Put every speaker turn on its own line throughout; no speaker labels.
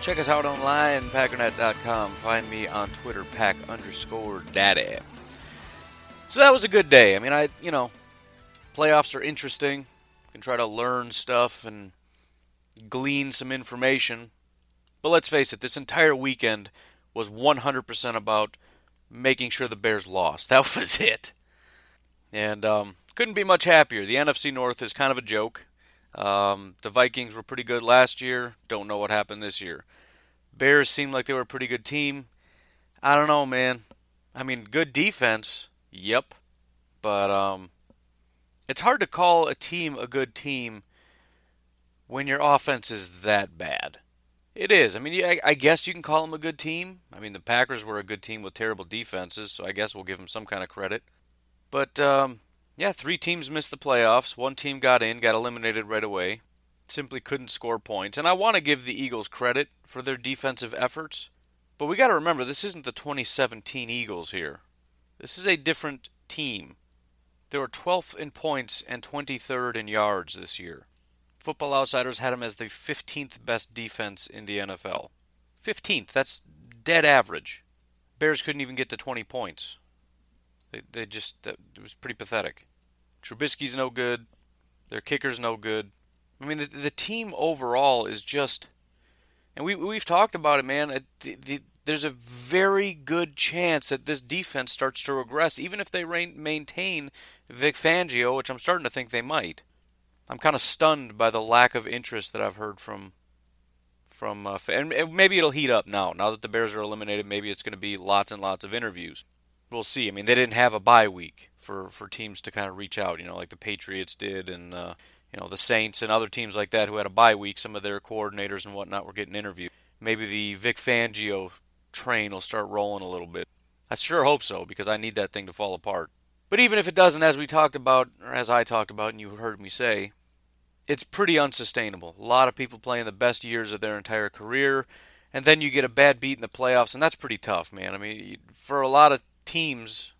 Check us out online, packernet.com. Find me on Twitter, pack underscore daddy. So that was a good day. I mean, I, you know, playoffs are interesting. You can try to learn stuff and glean some information. But let's face it, this entire weekend was 100% about making sure the Bears lost. That was it. And um, couldn't be much happier. The NFC North is kind of a joke. Um, the Vikings were pretty good last year. Don't know what happened this year. Bears seemed like they were a pretty good team. I don't know, man. I mean, good defense. Yep. But um, it's hard to call a team a good team when your offense is that bad. It is. I mean, I, I guess you can call them a good team. I mean, the Packers were a good team with terrible defenses, so I guess we'll give them some kind of credit. But um, yeah, three teams missed the playoffs. One team got in, got eliminated right away. Simply couldn't score points. And I want to give the Eagles credit for their defensive efforts. But we got to remember, this isn't the 2017 Eagles here. This is a different team. They were 12th in points and 23rd in yards this year. Football Outsiders had them as the 15th best defense in the NFL. 15th, that's dead average. Bears couldn't even get to 20 points. They, they just it was pretty pathetic. Trubisky's no good. Their kicker's no good. I mean, the, the team overall is just, and we we've talked about it, man. the, the, there's a very good chance that this defense starts to regress, even if they maintain Vic Fangio, which I'm starting to think they might. I'm kind of stunned by the lack of interest that I've heard from from uh, and maybe it'll heat up now. Now that the Bears are eliminated, maybe it's going to be lots and lots of interviews we'll see. I mean, they didn't have a bye week for for teams to kind of reach out. You know, like the Patriots did, and uh, you know the Saints and other teams like that who had a bye week. Some of their coordinators and whatnot were getting interviewed. Maybe the Vic Fangio train will start rolling a little bit. I sure hope so because I need that thing to fall apart. But even if it doesn't, as we talked about, or as I talked about, and you heard me say, it's pretty unsustainable. A lot of people playing the best years of their entire career, and then you get a bad beat in the playoffs, and that's pretty tough, man. I mean, for a lot of teams,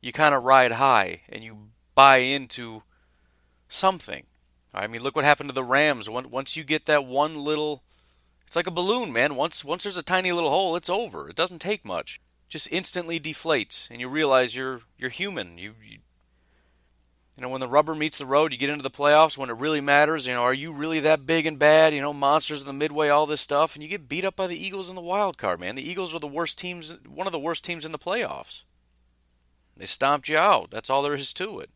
you kind of ride high and you buy into something. I mean, look what happened to the Rams. Once you get that one little, it's like a balloon, man. Once once there's a tiny little hole, it's over. It doesn't take much. Just instantly deflates, and you realize you're you're human. You, you you know, when the rubber meets the road, you get into the playoffs when it really matters. You know, are you really that big and bad? You know, monsters in the midway, all this stuff, and you get beat up by the Eagles in the wild card, man. The Eagles are the worst teams, one of the worst teams in the playoffs. They stomped you out. That's all there is to it.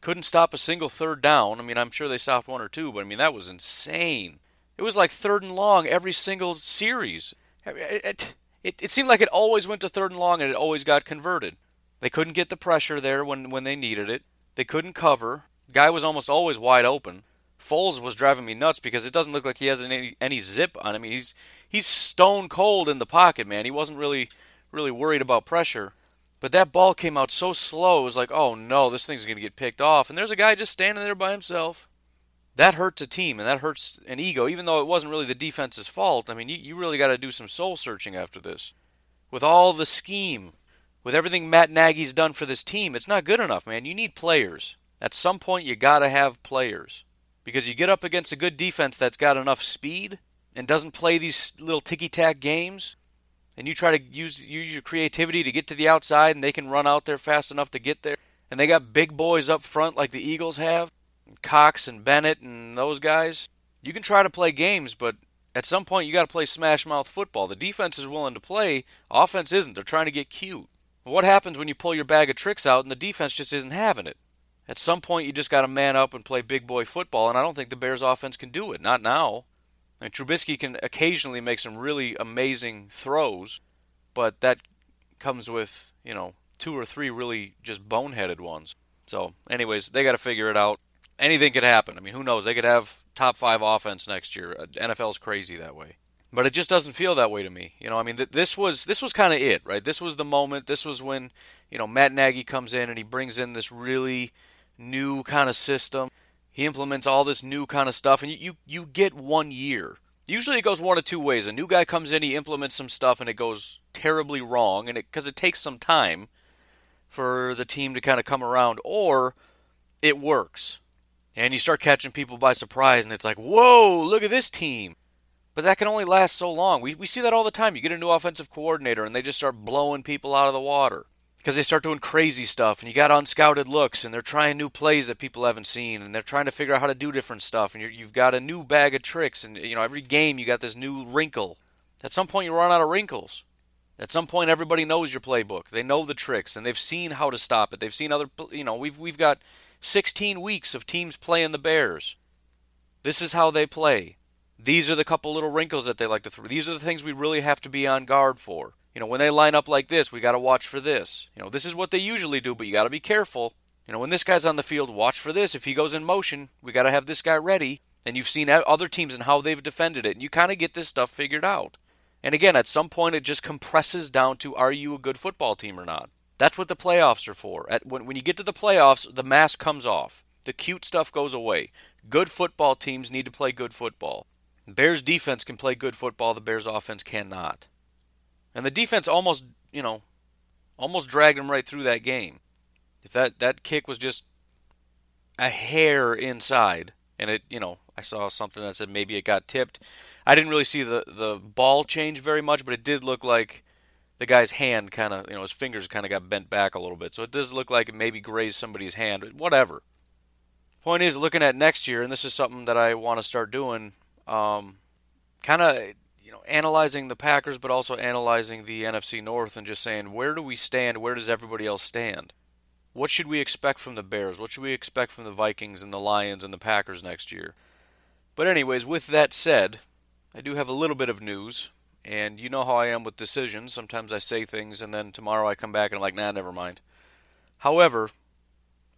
Couldn't stop a single third down. I mean, I'm sure they stopped one or two, but I mean, that was insane. It was like third and long every single series. It, it, it, it seemed like it always went to third and long and it always got converted. They couldn't get the pressure there when, when they needed it. They couldn't cover. Guy was almost always wide open. Foles was driving me nuts because it doesn't look like he has any, any zip on him. He's he's stone cold in the pocket, man. He wasn't really really worried about pressure. But that ball came out so slow. It was like, oh no, this thing's going to get picked off. And there's a guy just standing there by himself. That hurts a team and that hurts an ego, even though it wasn't really the defense's fault. I mean, you, you really got to do some soul searching after this. With all the scheme, with everything Matt Nagy's done for this team, it's not good enough, man. You need players. At some point, you got to have players. Because you get up against a good defense that's got enough speed and doesn't play these little ticky tack games, and you try to use use your creativity to get to the outside, and they can run out there fast enough to get there. And they got big boys up front like the Eagles have, Cox and Bennett and those guys. You can try to play games, but at some point you got to play smash mouth football. The defense is willing to play, offense isn't. They're trying to get cute. What happens when you pull your bag of tricks out and the defense just isn't having it? At some point, you just got to man up and play big boy football, and I don't think the Bears' offense can do it. Not now. I mean, Trubisky can occasionally make some really amazing throws, but that comes with, you know, two or three really just boneheaded ones. So, anyways, they got to figure it out. Anything could happen. I mean, who knows? They could have top five offense next year. Uh, NFL's crazy that way. But it just doesn't feel that way to me. You know, I mean, th- this was this was kind of it, right? This was the moment. This was when you know Matt Nagy comes in and he brings in this really new kind of system. He implements all this new kind of stuff, and you you, you get one year. Usually it goes one of two ways. A new guy comes in, he implements some stuff, and it goes terribly wrong, and because it, it takes some time for the team to kind of come around, or it works, and you start catching people by surprise, and it's like, whoa, look at this team. But that can only last so long. We, we see that all the time. You get a new offensive coordinator, and they just start blowing people out of the water because they start doing crazy stuff and you got unscouted looks and they're trying new plays that people haven't seen and they're trying to figure out how to do different stuff and you have got a new bag of tricks and you know every game you got this new wrinkle. At some point you run out of wrinkles. At some point everybody knows your playbook. They know the tricks and they've seen how to stop it. They've seen other you know we've we've got 16 weeks of teams playing the bears. This is how they play these are the couple little wrinkles that they like to throw these are the things we really have to be on guard for you know, when they line up like this, we got to watch for this. You know, this is what they usually do, but you got to be careful. You know, when this guy's on the field, watch for this. If he goes in motion, we got to have this guy ready. And you've seen other teams and how they've defended it, and you kind of get this stuff figured out. And again, at some point, it just compresses down to are you a good football team or not? That's what the playoffs are for. At, when, when you get to the playoffs, the mask comes off. The cute stuff goes away. Good football teams need to play good football. Bears defense can play good football, the Bears offense cannot. And the defense almost, you know, almost dragged them right through that game. If that, that kick was just a hair inside, and it, you know, I saw something that said maybe it got tipped. I didn't really see the, the ball change very much, but it did look like the guy's hand kind of, you know, his fingers kind of got bent back a little bit. So it does look like it maybe grazed somebody's hand. Whatever. Point is, looking at next year, and this is something that I want to start doing, um, kind of you know, analyzing the Packers, but also analyzing the NFC North and just saying where do we stand? Where does everybody else stand? What should we expect from the Bears? What should we expect from the Vikings and the Lions and the Packers next year? But anyways, with that said, I do have a little bit of news, and you know how I am with decisions. Sometimes I say things and then tomorrow I come back and I'm like, nah, never mind. However,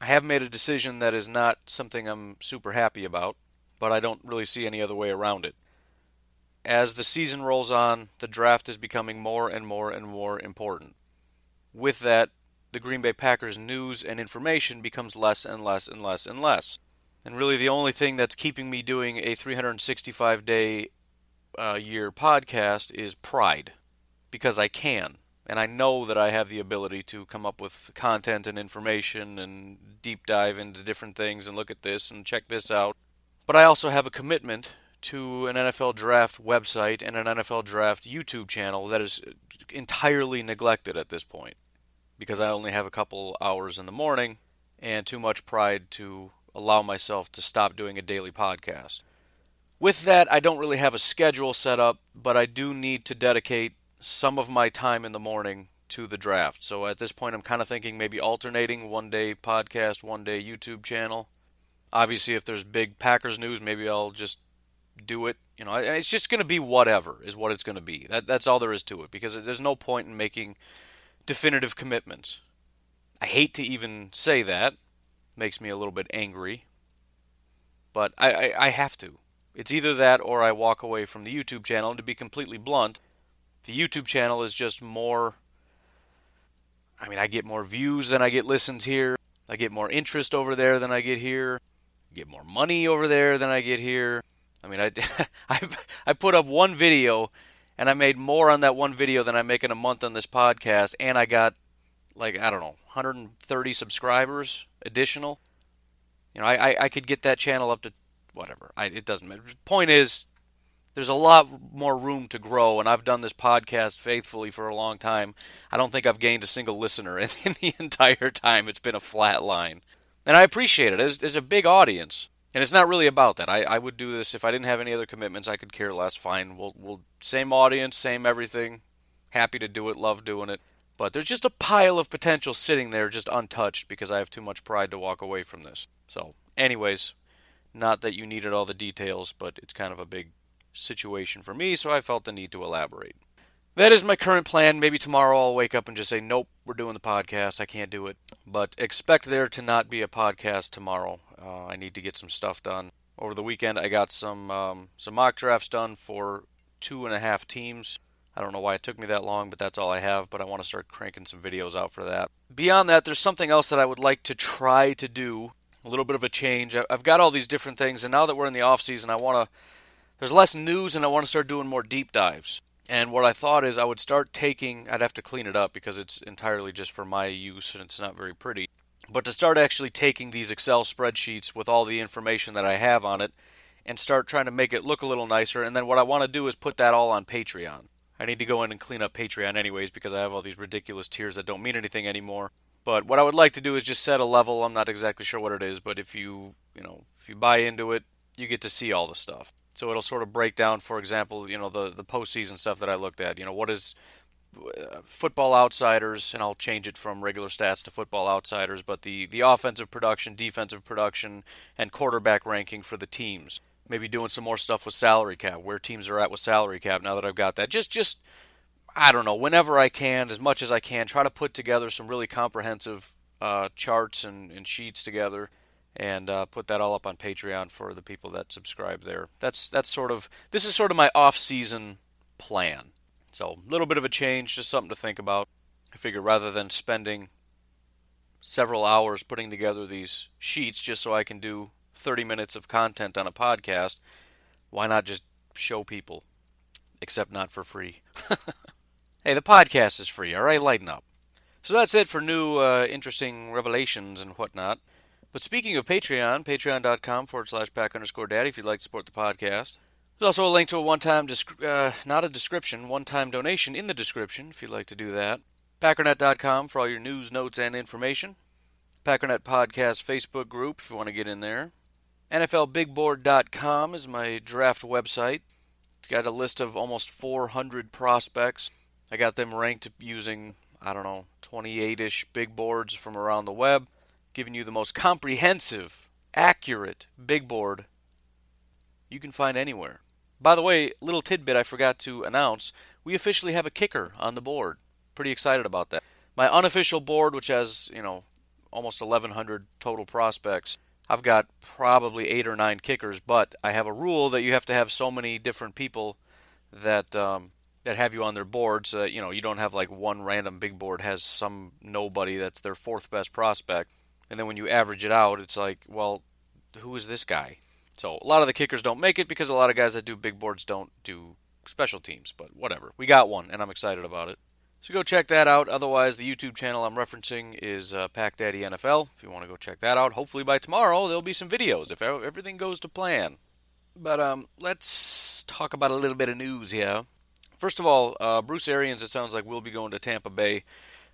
I have made a decision that is not something I'm super happy about, but I don't really see any other way around it as the season rolls on, the draft is becoming more and more and more important. With that, the Green Bay Packers news and information becomes less and less and less and less. And really, the only thing that's keeping me doing a 365 day uh, year podcast is pride. Because I can. And I know that I have the ability to come up with content and information and deep dive into different things and look at this and check this out. But I also have a commitment to an NFL draft website and an NFL draft YouTube channel that is entirely neglected at this point because I only have a couple hours in the morning and too much pride to allow myself to stop doing a daily podcast. With that, I don't really have a schedule set up, but I do need to dedicate some of my time in the morning to the draft. So at this point, I'm kind of thinking maybe alternating one day podcast, one day YouTube channel. Obviously, if there's big Packers news, maybe I'll just do it. You know, it's just going to be whatever is what it's going to be. That that's all there is to it because there's no point in making definitive commitments. I hate to even say that. Makes me a little bit angry. But I, I, I have to. It's either that or I walk away from the YouTube channel. And to be completely blunt, the YouTube channel is just more. I mean, I get more views than I get listens here. I get more interest over there than I get here. Get more money over there than I get here. I mean, I, I, I put up one video and I made more on that one video than I make in a month on this podcast, and I got like I don't know 130 subscribers additional. You know, I, I, I could get that channel up to whatever. I, it doesn't matter. Point is, there's a lot more room to grow, and I've done this podcast faithfully for a long time. I don't think I've gained a single listener in, in the entire time. It's been a flat line, and I appreciate it. There's, there's a big audience. And it's not really about that. I, I would do this if I didn't have any other commitments. I could care less. Fine. We'll, we'll same audience, same everything. Happy to do it. Love doing it. But there's just a pile of potential sitting there just untouched because I have too much pride to walk away from this. So, anyways, not that you needed all the details, but it's kind of a big situation for me, so I felt the need to elaborate. That is my current plan. Maybe tomorrow I'll wake up and just say, nope, we're doing the podcast. I can't do it. But expect there to not be a podcast tomorrow. Uh, I need to get some stuff done. Over the weekend, I got some um, some mock drafts done for two and a half teams. I don't know why it took me that long, but that's all I have. But I want to start cranking some videos out for that. Beyond that, there's something else that I would like to try to do. A little bit of a change. I've got all these different things, and now that we're in the off season, I want to. There's less news, and I want to start doing more deep dives. And what I thought is I would start taking. I'd have to clean it up because it's entirely just for my use, and it's not very pretty. But to start actually taking these Excel spreadsheets with all the information that I have on it and start trying to make it look a little nicer. And then what I want to do is put that all on Patreon. I need to go in and clean up Patreon anyways because I have all these ridiculous tiers that don't mean anything anymore. But what I would like to do is just set a level. I'm not exactly sure what it is, but if you, you know, if you buy into it, you get to see all the stuff. So it'll sort of break down, for example, you know, the the postseason stuff that I looked at. You know, what is uh, football outsiders, and I'll change it from regular stats to football outsiders, but the the offensive production, defensive production, and quarterback ranking for the teams maybe doing some more stuff with salary cap, where teams are at with salary cap now that I've got that. Just just I don't know, whenever I can, as much as I can, try to put together some really comprehensive uh, charts and, and, sheets together, and uh, put that all up on Patreon for the people that subscribe there. That's that's sort of this is sort of my off-season plan. So a little bit of a change, just something to think about. I figure rather than spending several hours putting together these sheets just so I can do 30 minutes of content on a podcast, why not just show people? Except not for free. hey, the podcast is free, all right? Lighten up. So that's it for new uh, interesting revelations and whatnot. But speaking of Patreon, patreon.com forward slash pack underscore daddy if you'd like to support the podcast. There's also a link to a one time, uh, not a description, one time donation in the description if you'd like to do that. Packernet.com for all your news, notes, and information. Packernet Podcast Facebook group if you want to get in there. NFLBigBoard.com is my draft website. It's got a list of almost 400 prospects. I got them ranked using, I don't know, 28 ish big boards from around the web, giving you the most comprehensive, accurate big board you can find anywhere. By the way, little tidbit I forgot to announce we officially have a kicker on the board. Pretty excited about that. My unofficial board, which has, you know, almost 1,100 total prospects, I've got probably eight or nine kickers, but I have a rule that you have to have so many different people that um, that have you on their board, so that you know you don't have like one random big board has some nobody that's their fourth best prospect, and then when you average it out, it's like, well, who is this guy? So a lot of the kickers don't make it because a lot of guys that do big boards don't do special teams, but whatever. We got one, and I'm excited about it. So go check that out. Otherwise, the YouTube channel I'm referencing is uh, Pack Daddy NFL. If you want to go check that out, hopefully by tomorrow there'll be some videos if everything goes to plan. But um, let's talk about a little bit of news here. First of all, uh, Bruce Arians, it sounds like will be going to Tampa Bay.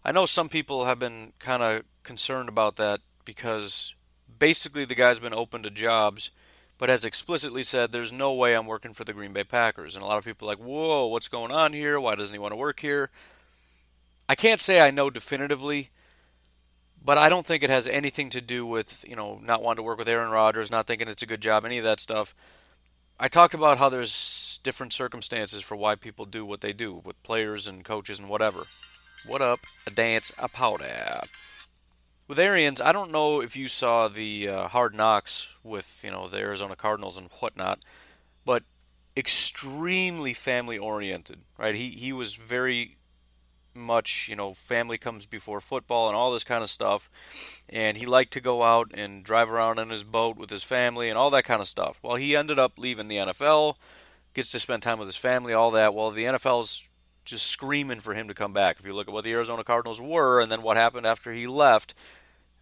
I know some people have been kind of concerned about that because basically the guy's been open to jobs, but has explicitly said there's no way I'm working for the Green Bay Packers. And a lot of people are like, whoa, what's going on here? Why doesn't he want to work here? I can't say I know definitively, but I don't think it has anything to do with, you know, not wanting to work with Aaron Rodgers, not thinking it's a good job, any of that stuff. I talked about how there's different circumstances for why people do what they do with players and coaches and whatever. What up? A dance, a powder. With Arians, I don't know if you saw the uh, hard knocks with, you know, the Arizona Cardinals and whatnot, but extremely family oriented, right? He he was very much, you know, family comes before football and all this kind of stuff. And he liked to go out and drive around in his boat with his family and all that kind of stuff. Well, he ended up leaving the NFL, gets to spend time with his family, all that. Well, the NFL's just screaming for him to come back. If you look at what the Arizona Cardinals were and then what happened after he left,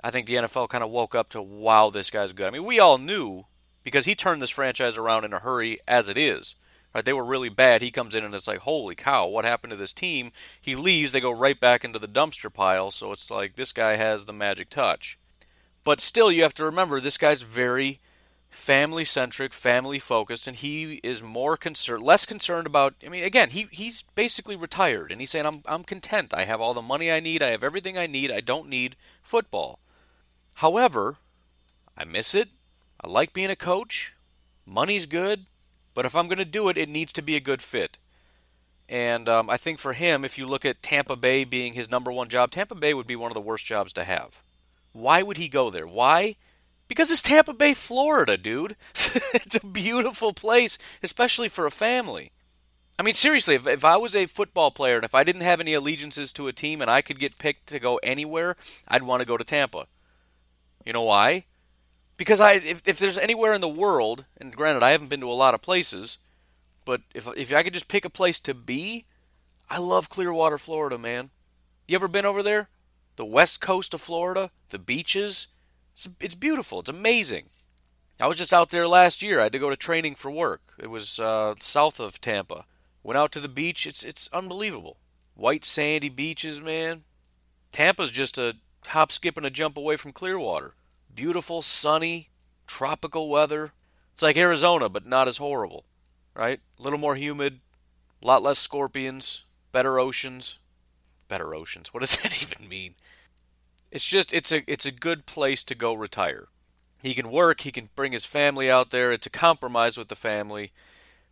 I think the NFL kind of woke up to, wow, this guy's good. I mean, we all knew because he turned this franchise around in a hurry as it is. Right? They were really bad. He comes in and it's like, holy cow, what happened to this team? He leaves, they go right back into the dumpster pile. So it's like this guy has the magic touch. But still, you have to remember this guy's very family centric, family focused, and he is more concerned, less concerned about. I mean, again, he he's basically retired, and he's saying, "I'm I'm content. I have all the money I need. I have everything I need. I don't need football." However, I miss it. I like being a coach. Money's good. But if I'm going to do it, it needs to be a good fit. And um, I think for him, if you look at Tampa Bay being his number one job, Tampa Bay would be one of the worst jobs to have. Why would he go there? Why? Because it's Tampa Bay, Florida, dude. it's a beautiful place, especially for a family. I mean, seriously, if, if I was a football player and if I didn't have any allegiances to a team and I could get picked to go anywhere, I'd want to go to Tampa. You know why? Because I, if, if there's anywhere in the world, and granted, I haven't been to a lot of places, but if if I could just pick a place to be, I love Clearwater, Florida, man. You ever been over there? The west coast of Florida, the beaches. It's, it's beautiful. It's amazing. I was just out there last year. I had to go to training for work. It was uh, south of Tampa. Went out to the beach. It's it's unbelievable. White sandy beaches, man. Tampa's just a hop, skip, and a jump away from Clearwater. Beautiful, sunny, tropical weather. It's like Arizona, but not as horrible, right? A little more humid, a lot less scorpions, better oceans. Better oceans. What does that even mean? It's just it's a it's a good place to go retire. He can work, he can bring his family out there. It's a compromise with the family.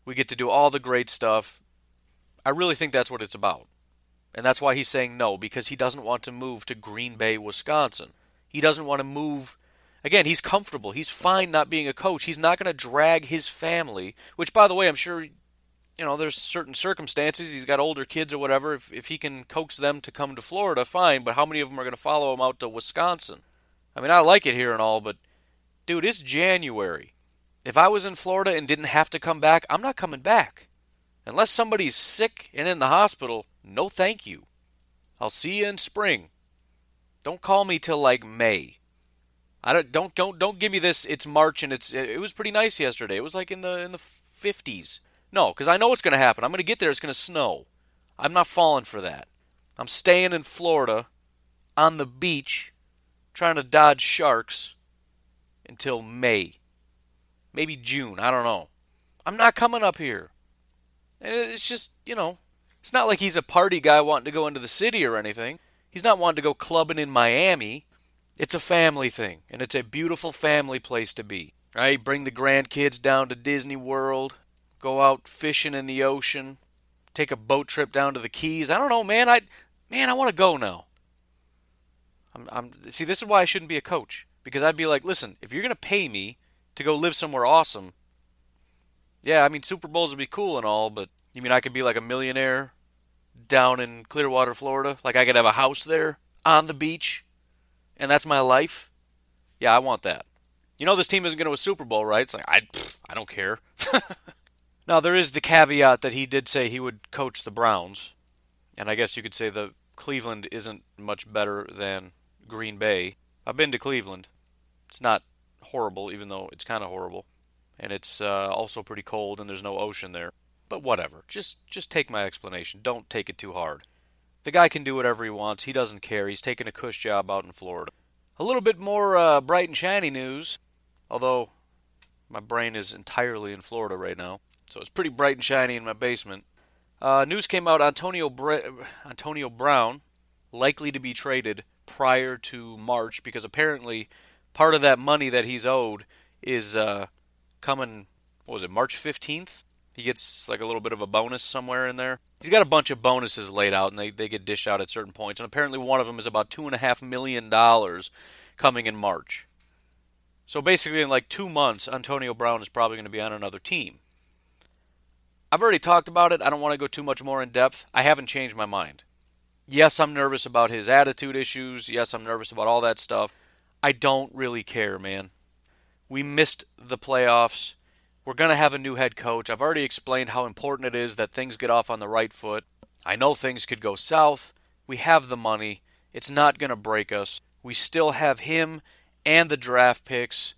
We get to do all the great stuff. I really think that's what it's about. And that's why he's saying no, because he doesn't want to move to Green Bay, Wisconsin. He doesn't want to move. Again, he's comfortable. He's fine not being a coach. He's not going to drag his family, which, by the way, I'm sure, you know, there's certain circumstances. He's got older kids or whatever. If, if he can coax them to come to Florida, fine. But how many of them are going to follow him out to Wisconsin? I mean, I like it here and all, but, dude, it's January. If I was in Florida and didn't have to come back, I'm not coming back. Unless somebody's sick and in the hospital, no thank you. I'll see you in spring. Don't call me till like May. I don't don't don't don't give me this it's March and it's it was pretty nice yesterday. It was like in the in the 50s. No, cuz I know what's going to happen. I'm going to get there it's going to snow. I'm not falling for that. I'm staying in Florida on the beach trying to dodge sharks until May. Maybe June, I don't know. I'm not coming up here. And it's just, you know, it's not like he's a party guy wanting to go into the city or anything. He's not wanting to go clubbing in Miami. It's a family thing, and it's a beautiful family place to be. Right? Bring the grandkids down to Disney World, go out fishing in the ocean, take a boat trip down to the Keys. I don't know, man. I man, I want to go now. I'm, I'm see. This is why I shouldn't be a coach because I'd be like, listen, if you're gonna pay me to go live somewhere awesome, yeah, I mean Super Bowls would be cool and all, but you mean I could be like a millionaire down in Clearwater, Florida? Like I could have a house there on the beach, and that's my life? Yeah, I want that. You know this team isn't going to a Super Bowl, right? It's like I, pff, I don't care. now there is the caveat that he did say he would coach the Browns, and I guess you could say the Cleveland isn't much better than Green Bay. I've been to Cleveland. It's not horrible, even though it's kind of horrible, and it's uh, also pretty cold, and there's no ocean there. But whatever. Just just take my explanation. Don't take it too hard. The guy can do whatever he wants. He doesn't care. He's taking a cush job out in Florida. A little bit more uh, bright and shiny news, although my brain is entirely in Florida right now, so it's pretty bright and shiny in my basement. Uh, news came out Antonio Bre- Antonio Brown likely to be traded prior to March because apparently part of that money that he's owed is uh, coming. What was it March fifteenth? He gets like a little bit of a bonus somewhere in there. He's got a bunch of bonuses laid out, and they, they get dished out at certain points. And apparently, one of them is about two and a half million dollars coming in March. So basically, in like two months, Antonio Brown is probably going to be on another team. I've already talked about it. I don't want to go too much more in depth. I haven't changed my mind. Yes, I'm nervous about his attitude issues. Yes, I'm nervous about all that stuff. I don't really care, man. We missed the playoffs. We're going to have a new head coach. I've already explained how important it is that things get off on the right foot. I know things could go south. We have the money. It's not going to break us. We still have him and the draft picks.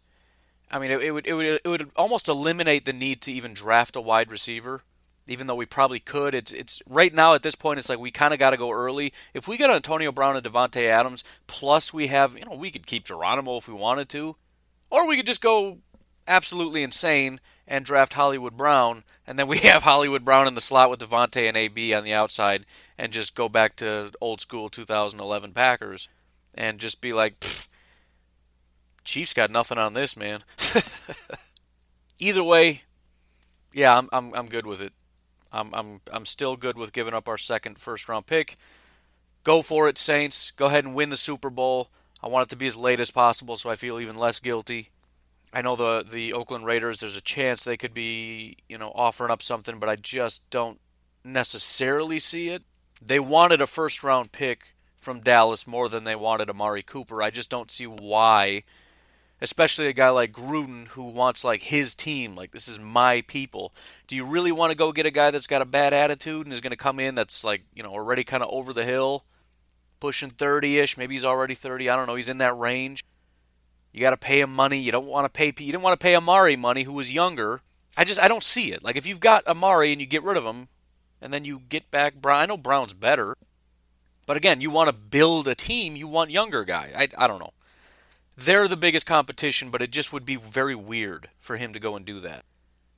I mean, it, it, would it would it would almost eliminate the need to even draft a wide receiver, even though we probably could. It's it's right now at this point, it's like we kind of got to go early. If we get Antonio Brown and Davante Adams, plus we have you know we could keep Geronimo if we wanted to, or we could just go absolutely insane and draft Hollywood Brown, and then we have Hollywood Brown in the slot with Davante and AB on the outside, and just go back to old school 2011 Packers, and just be like, Chiefs got nothing on this, man. Either way, yeah, I'm I'm I'm good with it. I'm I'm I'm still good with giving up our second first round pick. Go for it, Saints. Go ahead and win the Super Bowl. I want it to be as late as possible so I feel even less guilty. I know the the Oakland Raiders. There's a chance they could be, you know, offering up something, but I just don't necessarily see it. They wanted a first round pick from Dallas more than they wanted Amari Cooper. I just don't see why, especially a guy like Gruden who wants like his team, like this is my people. Do you really want to go get a guy that's got a bad attitude and is going to come in that's like, you know, already kind of over the hill, pushing 30ish, maybe he's already 30, I don't know, he's in that range. You got to pay him money. You don't want to pay you didn't want to pay Amari money who was younger. I just I don't see it. Like if you've got Amari and you get rid of him and then you get back Brown, I know Brown's better. But again, you want to build a team, you want younger guy. I I don't know. They're the biggest competition, but it just would be very weird for him to go and do that.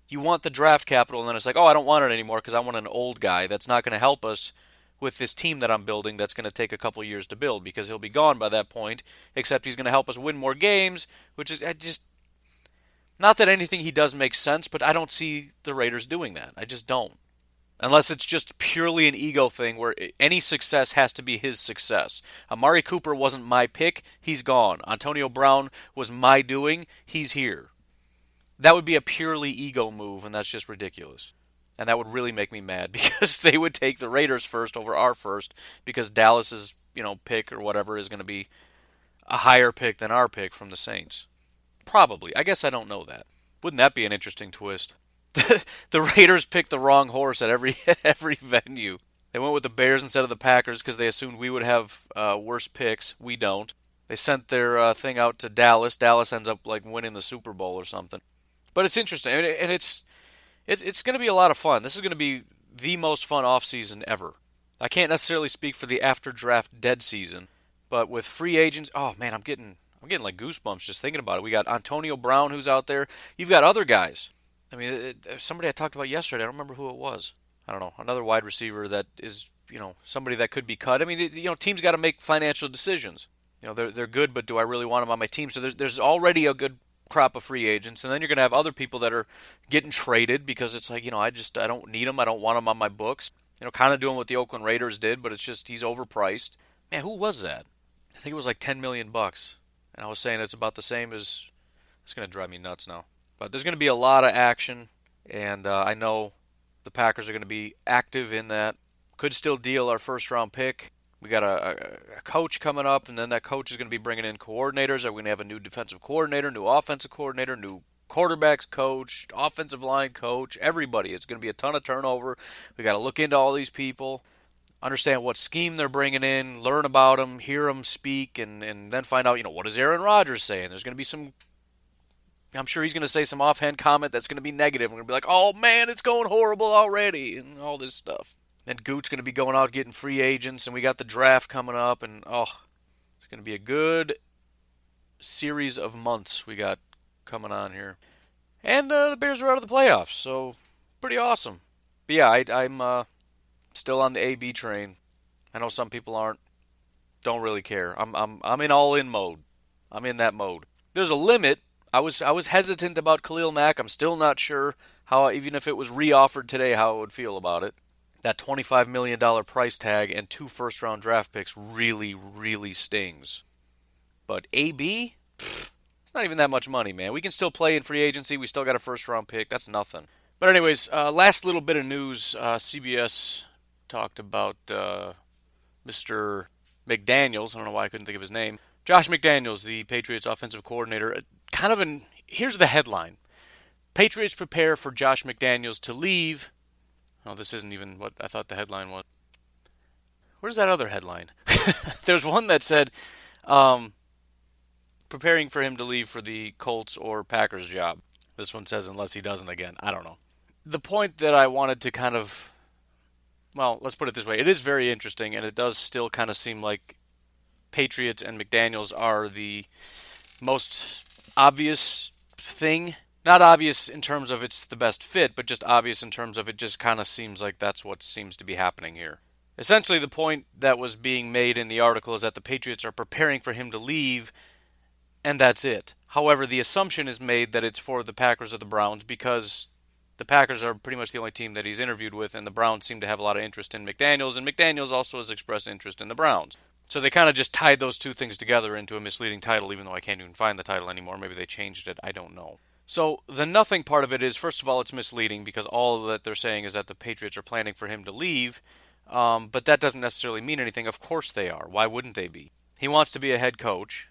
You want the draft capital, and then it's like, oh, I don't want it anymore because I want an old guy that's not going to help us with this team that I'm building that's going to take a couple years to build because he'll be gone by that point, except he's going to help us win more games, which is I just not that anything he does makes sense, but I don't see the Raiders doing that. I just don't. Unless it's just purely an ego thing where any success has to be his success. Amari Cooper wasn't my pick, he's gone. Antonio Brown was my doing, he's here. That would be a purely ego move, and that's just ridiculous and that would really make me mad because they would take the Raiders first over our first because Dallas's you know pick or whatever is going to be a higher pick than our pick from the Saints. Probably. I guess I don't know that. Wouldn't that be an interesting twist? the Raiders picked the wrong horse at every at every venue. They went with the Bears instead of the Packers because they assumed we would have uh, worse picks. We don't. They sent their uh, thing out to Dallas. Dallas ends up like winning the Super Bowl or something. But it's interesting, and it's it, it's going to be a lot of fun. This is going to be the most fun off season ever. I can't necessarily speak for the after draft dead season, but with free agents, oh man, I'm getting I'm getting like goosebumps just thinking about it. We got Antonio Brown who's out there. You've got other guys. I mean, it, somebody I talked about yesterday. I don't remember who it was. I don't know. Another wide receiver that is you know somebody that could be cut. I mean, you know, teams got to make financial decisions. You know, they're they're good, but do I really want them on my team? So there's there's already a good crop of free agents, and then you're going to have other people that are getting traded because it's like you know I just I don't need them, I don't want them on my books. You know, kind of doing what the Oakland Raiders did, but it's just he's overpriced. Man, who was that? I think it was like 10 million bucks, and I was saying it's about the same as. It's going to drive me nuts now, but there's going to be a lot of action, and uh, I know the Packers are going to be active in that. Could still deal our first round pick we got a, a, coach coming up, and then that coach is going to be bringing in coordinators. Are we going to have a new defensive coordinator, new offensive coordinator, new quarterbacks coach, offensive line coach, everybody. It's going to be a ton of turnover. We got to look into all these people, understand what scheme they're bringing in, learn about them, hear them speak, and, and then find out, you know, what is Aaron Rodgers saying? There's going to be some. I'm sure he's going to say some offhand comment that's going to be negative. We're going to be like, oh man, it's going horrible already, and all this stuff. And Gute's going to be going out getting free agents, and we got the draft coming up, and oh, it's going to be a good series of months we got coming on here. And uh, the Bears are out of the playoffs, so pretty awesome. But yeah, I, am uh, still on the AB train. I know some people aren't. Don't really care. I'm I'm I'm in all in mode. I'm in that mode. There's a limit. I was I was hesitant about Khalil Mack. I'm still not sure how even if it was reoffered today how I would feel about it that $25 million price tag and two first round draft picks really, really stings. But AB, it's not even that much money, man. We can still play in free agency. We still got a first round pick. That's nothing. But, anyways, uh, last little bit of news uh, CBS talked about uh, Mr. McDaniels. I don't know why I couldn't think of his name. Josh McDaniels, the Patriots offensive coordinator. Uh, kind of an. Here's the headline Patriots prepare for Josh McDaniels to leave Oh, this isn't even what I thought the headline was. Where's that other headline? There's one that said, um, preparing for him to leave for the Colts or Packers job. This one says, unless he doesn't again. I don't know. The point that I wanted to kind of, well, let's put it this way. It is very interesting, and it does still kind of seem like Patriots and McDaniels are the most obvious thing not obvious in terms of it's the best fit, but just obvious in terms of it just kind of seems like that's what seems to be happening here. Essentially, the point that was being made in the article is that the Patriots are preparing for him to leave, and that's it. However, the assumption is made that it's for the Packers or the Browns because the Packers are pretty much the only team that he's interviewed with, and the Browns seem to have a lot of interest in McDaniels, and McDaniels also has expressed interest in the Browns. So they kind of just tied those two things together into a misleading title, even though I can't even find the title anymore. Maybe they changed it. I don't know. So the nothing part of it is, first of all, it's misleading because all that they're saying is that the Patriots are planning for him to leave, um, but that doesn't necessarily mean anything. Of course they are. Why wouldn't they be? He wants to be a head coach.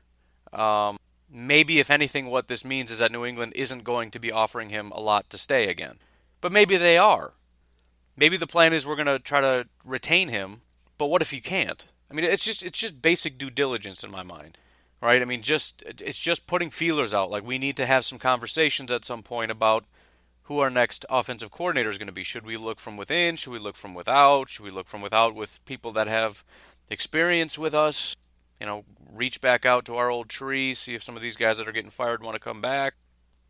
Um, maybe, if anything, what this means is that New England isn't going to be offering him a lot to stay again. But maybe they are. Maybe the plan is we're going to try to retain him, but what if you can't? I mean, it's just it's just basic due diligence in my mind right? I mean, just it's just putting feelers out. Like we need to have some conversations at some point about who our next offensive coordinator is going to be. Should we look from within? Should we look from without? Should we look from without with people that have experience with us? You know, reach back out to our old tree, see if some of these guys that are getting fired want to come back.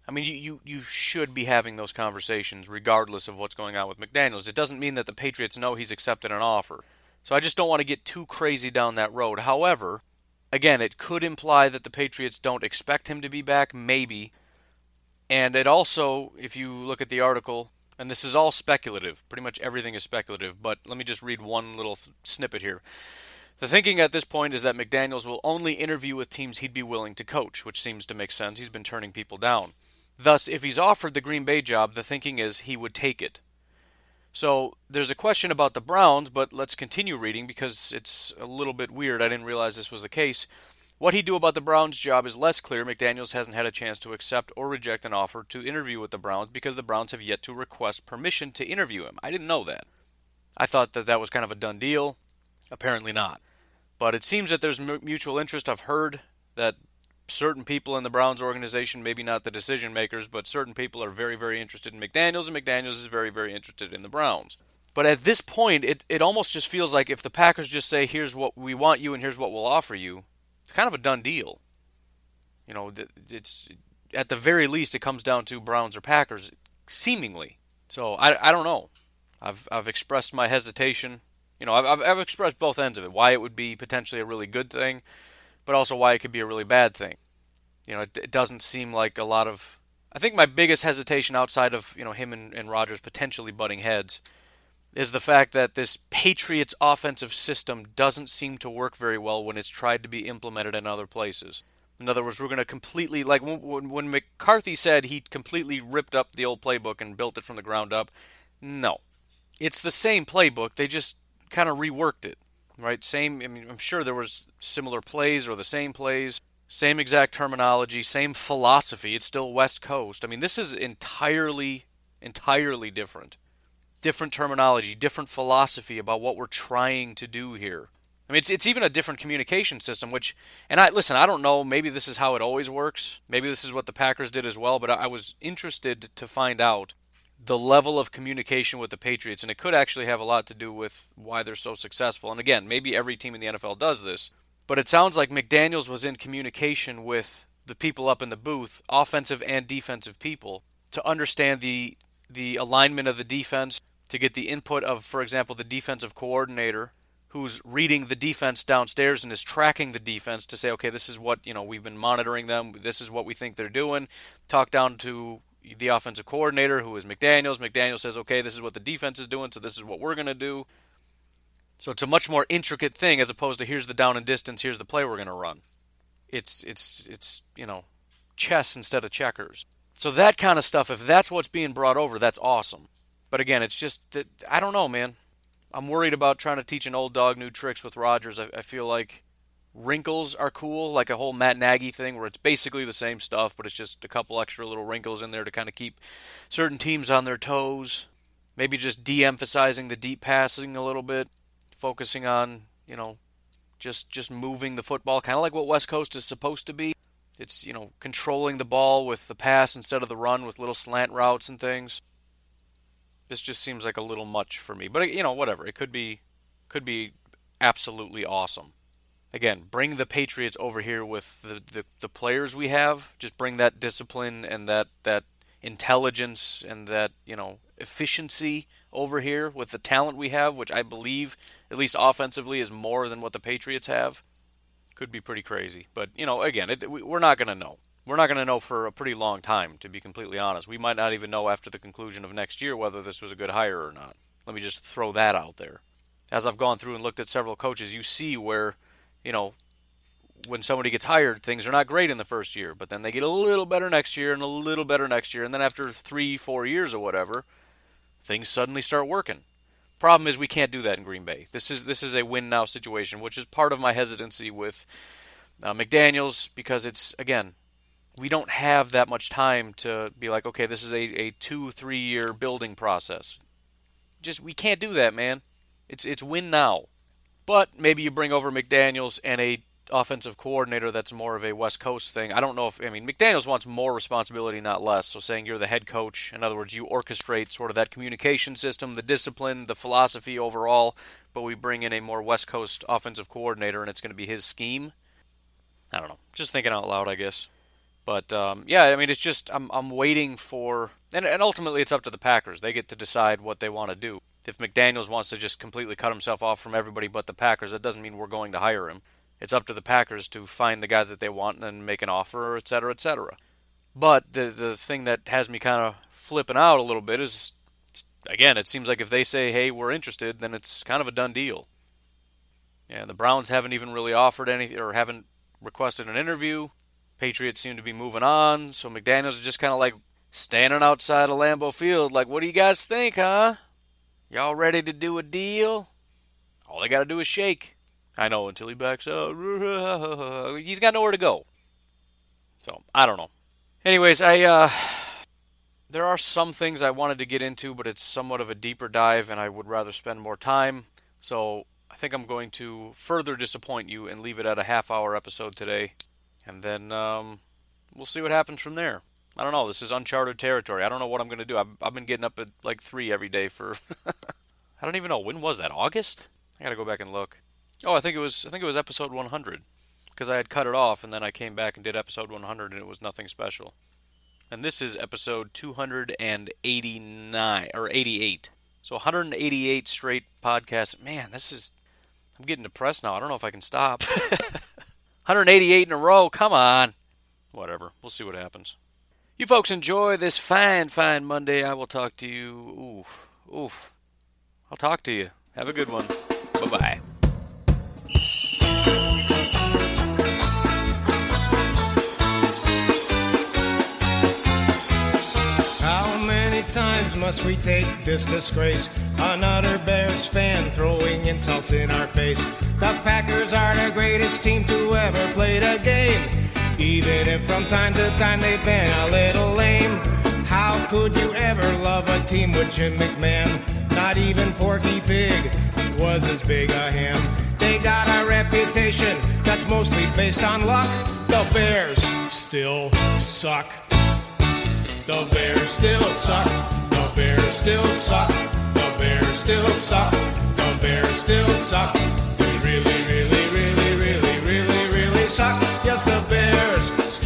I mean, you, you, you should be having those conversations regardless of what's going on with McDaniels. It doesn't mean that the Patriots know he's accepted an offer. So I just don't want to get too crazy down that road. However, again, it could imply that the Patriots don't expect him to be back, maybe. And it also, if you look at the article, and this is all speculative, pretty much everything is speculative, but let me just read one little snippet here. The thinking at this point is that McDaniels will only interview with teams he'd be willing to coach, which seems to make sense. He's been turning people down. Thus, if he's offered the Green Bay job, the thinking is he would take it. So there's a question about the Browns, but let's continue reading because it's a little bit weird. I didn't realize this was the case. What he'd do about the Browns job is less clear. McDaniels hasn't had a chance to accept or reject an offer to interview with the Browns because the Browns have yet to request permission to interview him. I didn't know that. I thought that that was kind of a done deal. Apparently not. But it seems that there's mutual interest. I've heard that certain people in the Browns organization, maybe not the decision makers, but certain people are very, very interested in McDaniels, and McDaniels is very, very interested in the Browns. But at this point, it, it almost just feels like if the Packers just say, here's what we want you and here's what we'll offer you, it's kind of a done deal. You know, it's at the very least, it comes down to Browns or Packers, seemingly. So I, I don't know. I've, I've expressed my hesitation. You know, I've, I've expressed both ends of it. Why it would be potentially a really good thing, but also why it could be a really bad thing. You know, it, it doesn't seem like a lot of. I think my biggest hesitation outside of you know him and, and Rodgers potentially butting heads is the fact that this Patriots offensive system doesn't seem to work very well when it's tried to be implemented in other places. In other words, we're going to completely like when, when McCarthy said he completely ripped up the old playbook and built it from the ground up. No, it's the same playbook. They just kind of reworked it right? Same. I mean, I'm sure there was similar plays or the same plays, same exact terminology, same philosophy. It's still West Coast. I mean, this is entirely, entirely different. Different terminology, different philosophy about what we're trying to do here. I mean, it's it's even a different communication system. Which, and I listen. I don't know. Maybe this is how it always works. Maybe this is what the Packers did as well. But I was interested to find out the level of communication with the Patriots, and it could actually have a lot to do with why they're so successful. And again, maybe every team in the NFL does this, but it sounds like McDaniels was in communication with the people up in the booth, offensive and defensive people, to understand the the alignment of the defense, to get the input of, for example, the defensive coordinator who's reading the defense downstairs and is tracking the defense to say, okay, this is what you know we've been monitoring them. This is what we think they're doing. Talk down to the offensive coordinator, who is McDaniels. McDaniels says, okay, this is what the defense is doing, so this is what we're going to do. So it's a much more intricate thing as opposed to here's the down and distance, here's the play we're going to run. It's it's it's you know chess instead of checkers. So that kind of stuff, if that's what's being brought over, that's awesome. But again, it's just that I don't know, man. I'm worried about trying to teach an old dog new tricks with Rodgers. I, I feel like wrinkles are cool, like a whole Matt Nagy thing where it's basically the same stuff, but it's just a couple extra little wrinkles in there to kind of keep certain teams on their toes. Maybe just de emphasizing the deep passing a little bit, focusing on, you know, just just moving the football, kind of like what West Coast is supposed to be. It's, you know, controlling the ball with the pass instead of the run with little slant routes and things. This just seems like a little much for me. But you know, whatever. It could be could be absolutely awesome again, bring the Patriots over here with the, the, the, players we have. Just bring that discipline and that, that intelligence and that, you know, efficiency over here with the talent we have, which I believe, at least offensively, is more than what the Patriots have. Could be pretty crazy. But, you know, again, it, we're not going to know. We're not going to know for a pretty long time, to be completely honest. We might not even know after the conclusion of next year whether this was a good hire or not. Let me just throw that out there. As I've gone through and looked at several coaches, you see where you know, when somebody gets hired, things are not great in the first year, but then they get a little better next year and a little better next year, and then after three, four years or whatever, things suddenly start working. Problem is we can't do that in Green Bay. This is this is a win now situation, which is part of my hesitancy with uh, McDaniels because it's again we don't have that much time to be like, okay, this is a, a two, three year building process. Just we can't do that, man. It's it's win now. But maybe you bring over McDaniels and a offensive coordinator that's more of a West Coast thing. I don't know if I mean McDaniels wants more responsibility, not less. So saying you're the head coach, in other words, you orchestrate sort of that communication system, the discipline, the philosophy overall, but we bring in a more West Coast offensive coordinator and it's going to be his scheme. I don't know. Just thinking out loud, I guess. But um, yeah, I mean, it's just I'm I'm waiting for, and and ultimately it's up to the Packers. They get to decide what they want to do. If McDaniels wants to just completely cut himself off from everybody but the Packers, that doesn't mean we're going to hire him. It's up to the Packers to find the guy that they want and make an offer, et cetera, et cetera. But the the thing that has me kind of flipping out a little bit is, again, it seems like if they say, "Hey, we're interested," then it's kind of a done deal. Yeah, the Browns haven't even really offered anything or haven't requested an interview. Patriots seem to be moving on, so McDaniels is just kind of like standing outside of Lambeau Field, like, what do you guys think, huh? Y'all ready to do a deal? All they got to do is shake. I know until he backs out. He's got nowhere to go. So, I don't know. Anyways, I uh there are some things I wanted to get into, but it's somewhat of a deeper dive and I would rather spend more time. So, I think I'm going to further disappoint you and leave it at a half hour episode today and then um, we'll see what happens from there. I don't know. This is uncharted territory. I don't know what I'm going to do. I've, I've been getting up at like three every day for. I don't even know when was that. August? I got to go back and look. Oh, I think it was. I think it was episode 100 because I had cut it off and then I came back and did episode 100 and it was nothing special. And this is episode 289 or 88. So 188 straight podcasts. Man, this is. I'm getting depressed now. I don't know if I can stop. 188 in a row. Come on. Whatever. We'll see what happens. You folks enjoy this fine, fine Monday. I will talk to you. Oof. Oof. I'll talk to you. Have a good one. Bye bye.
How many times must we take this disgrace? Another Bears fan throwing insults in our face. The Packers are the greatest team to ever. Even if from time to time they've been a little lame. How could you ever love a team with Jim McMahon? Not even Porky Pig was as big a him. They got a reputation that's mostly based on luck. The Bears still suck. The Bears still suck. The Bears still suck. The Bears still suck. The Bears still suck. They really, really, really, really, really, really suck.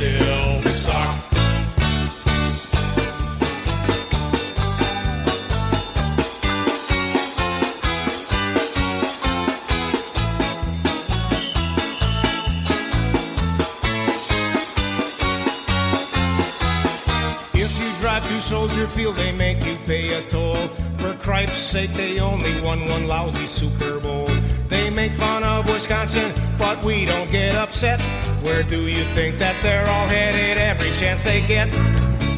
Still suck. Soldier Field, they make you pay a toll. For cripe's sake, they only won one lousy Super Bowl. They make fun of Wisconsin, but we don't get upset. Where do you think that they're all headed every chance they get?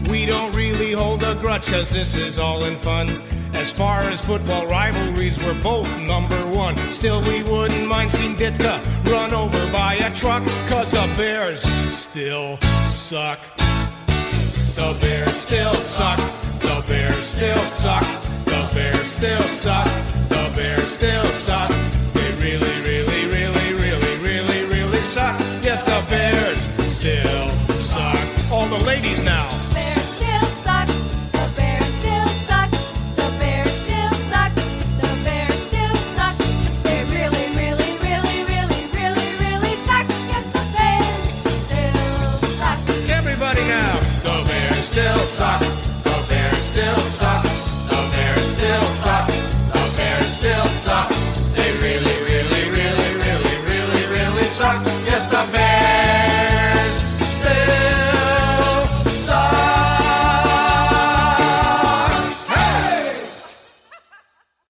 We don't really hold a grudge, cause this is all in fun. As far as football rivalries, we're both number one. Still, we wouldn't mind seeing Ditka run over by a truck, cause the Bears still suck. The Bears still suck. The Bears still suck. The Bears still suck. The Bears still suck. Now.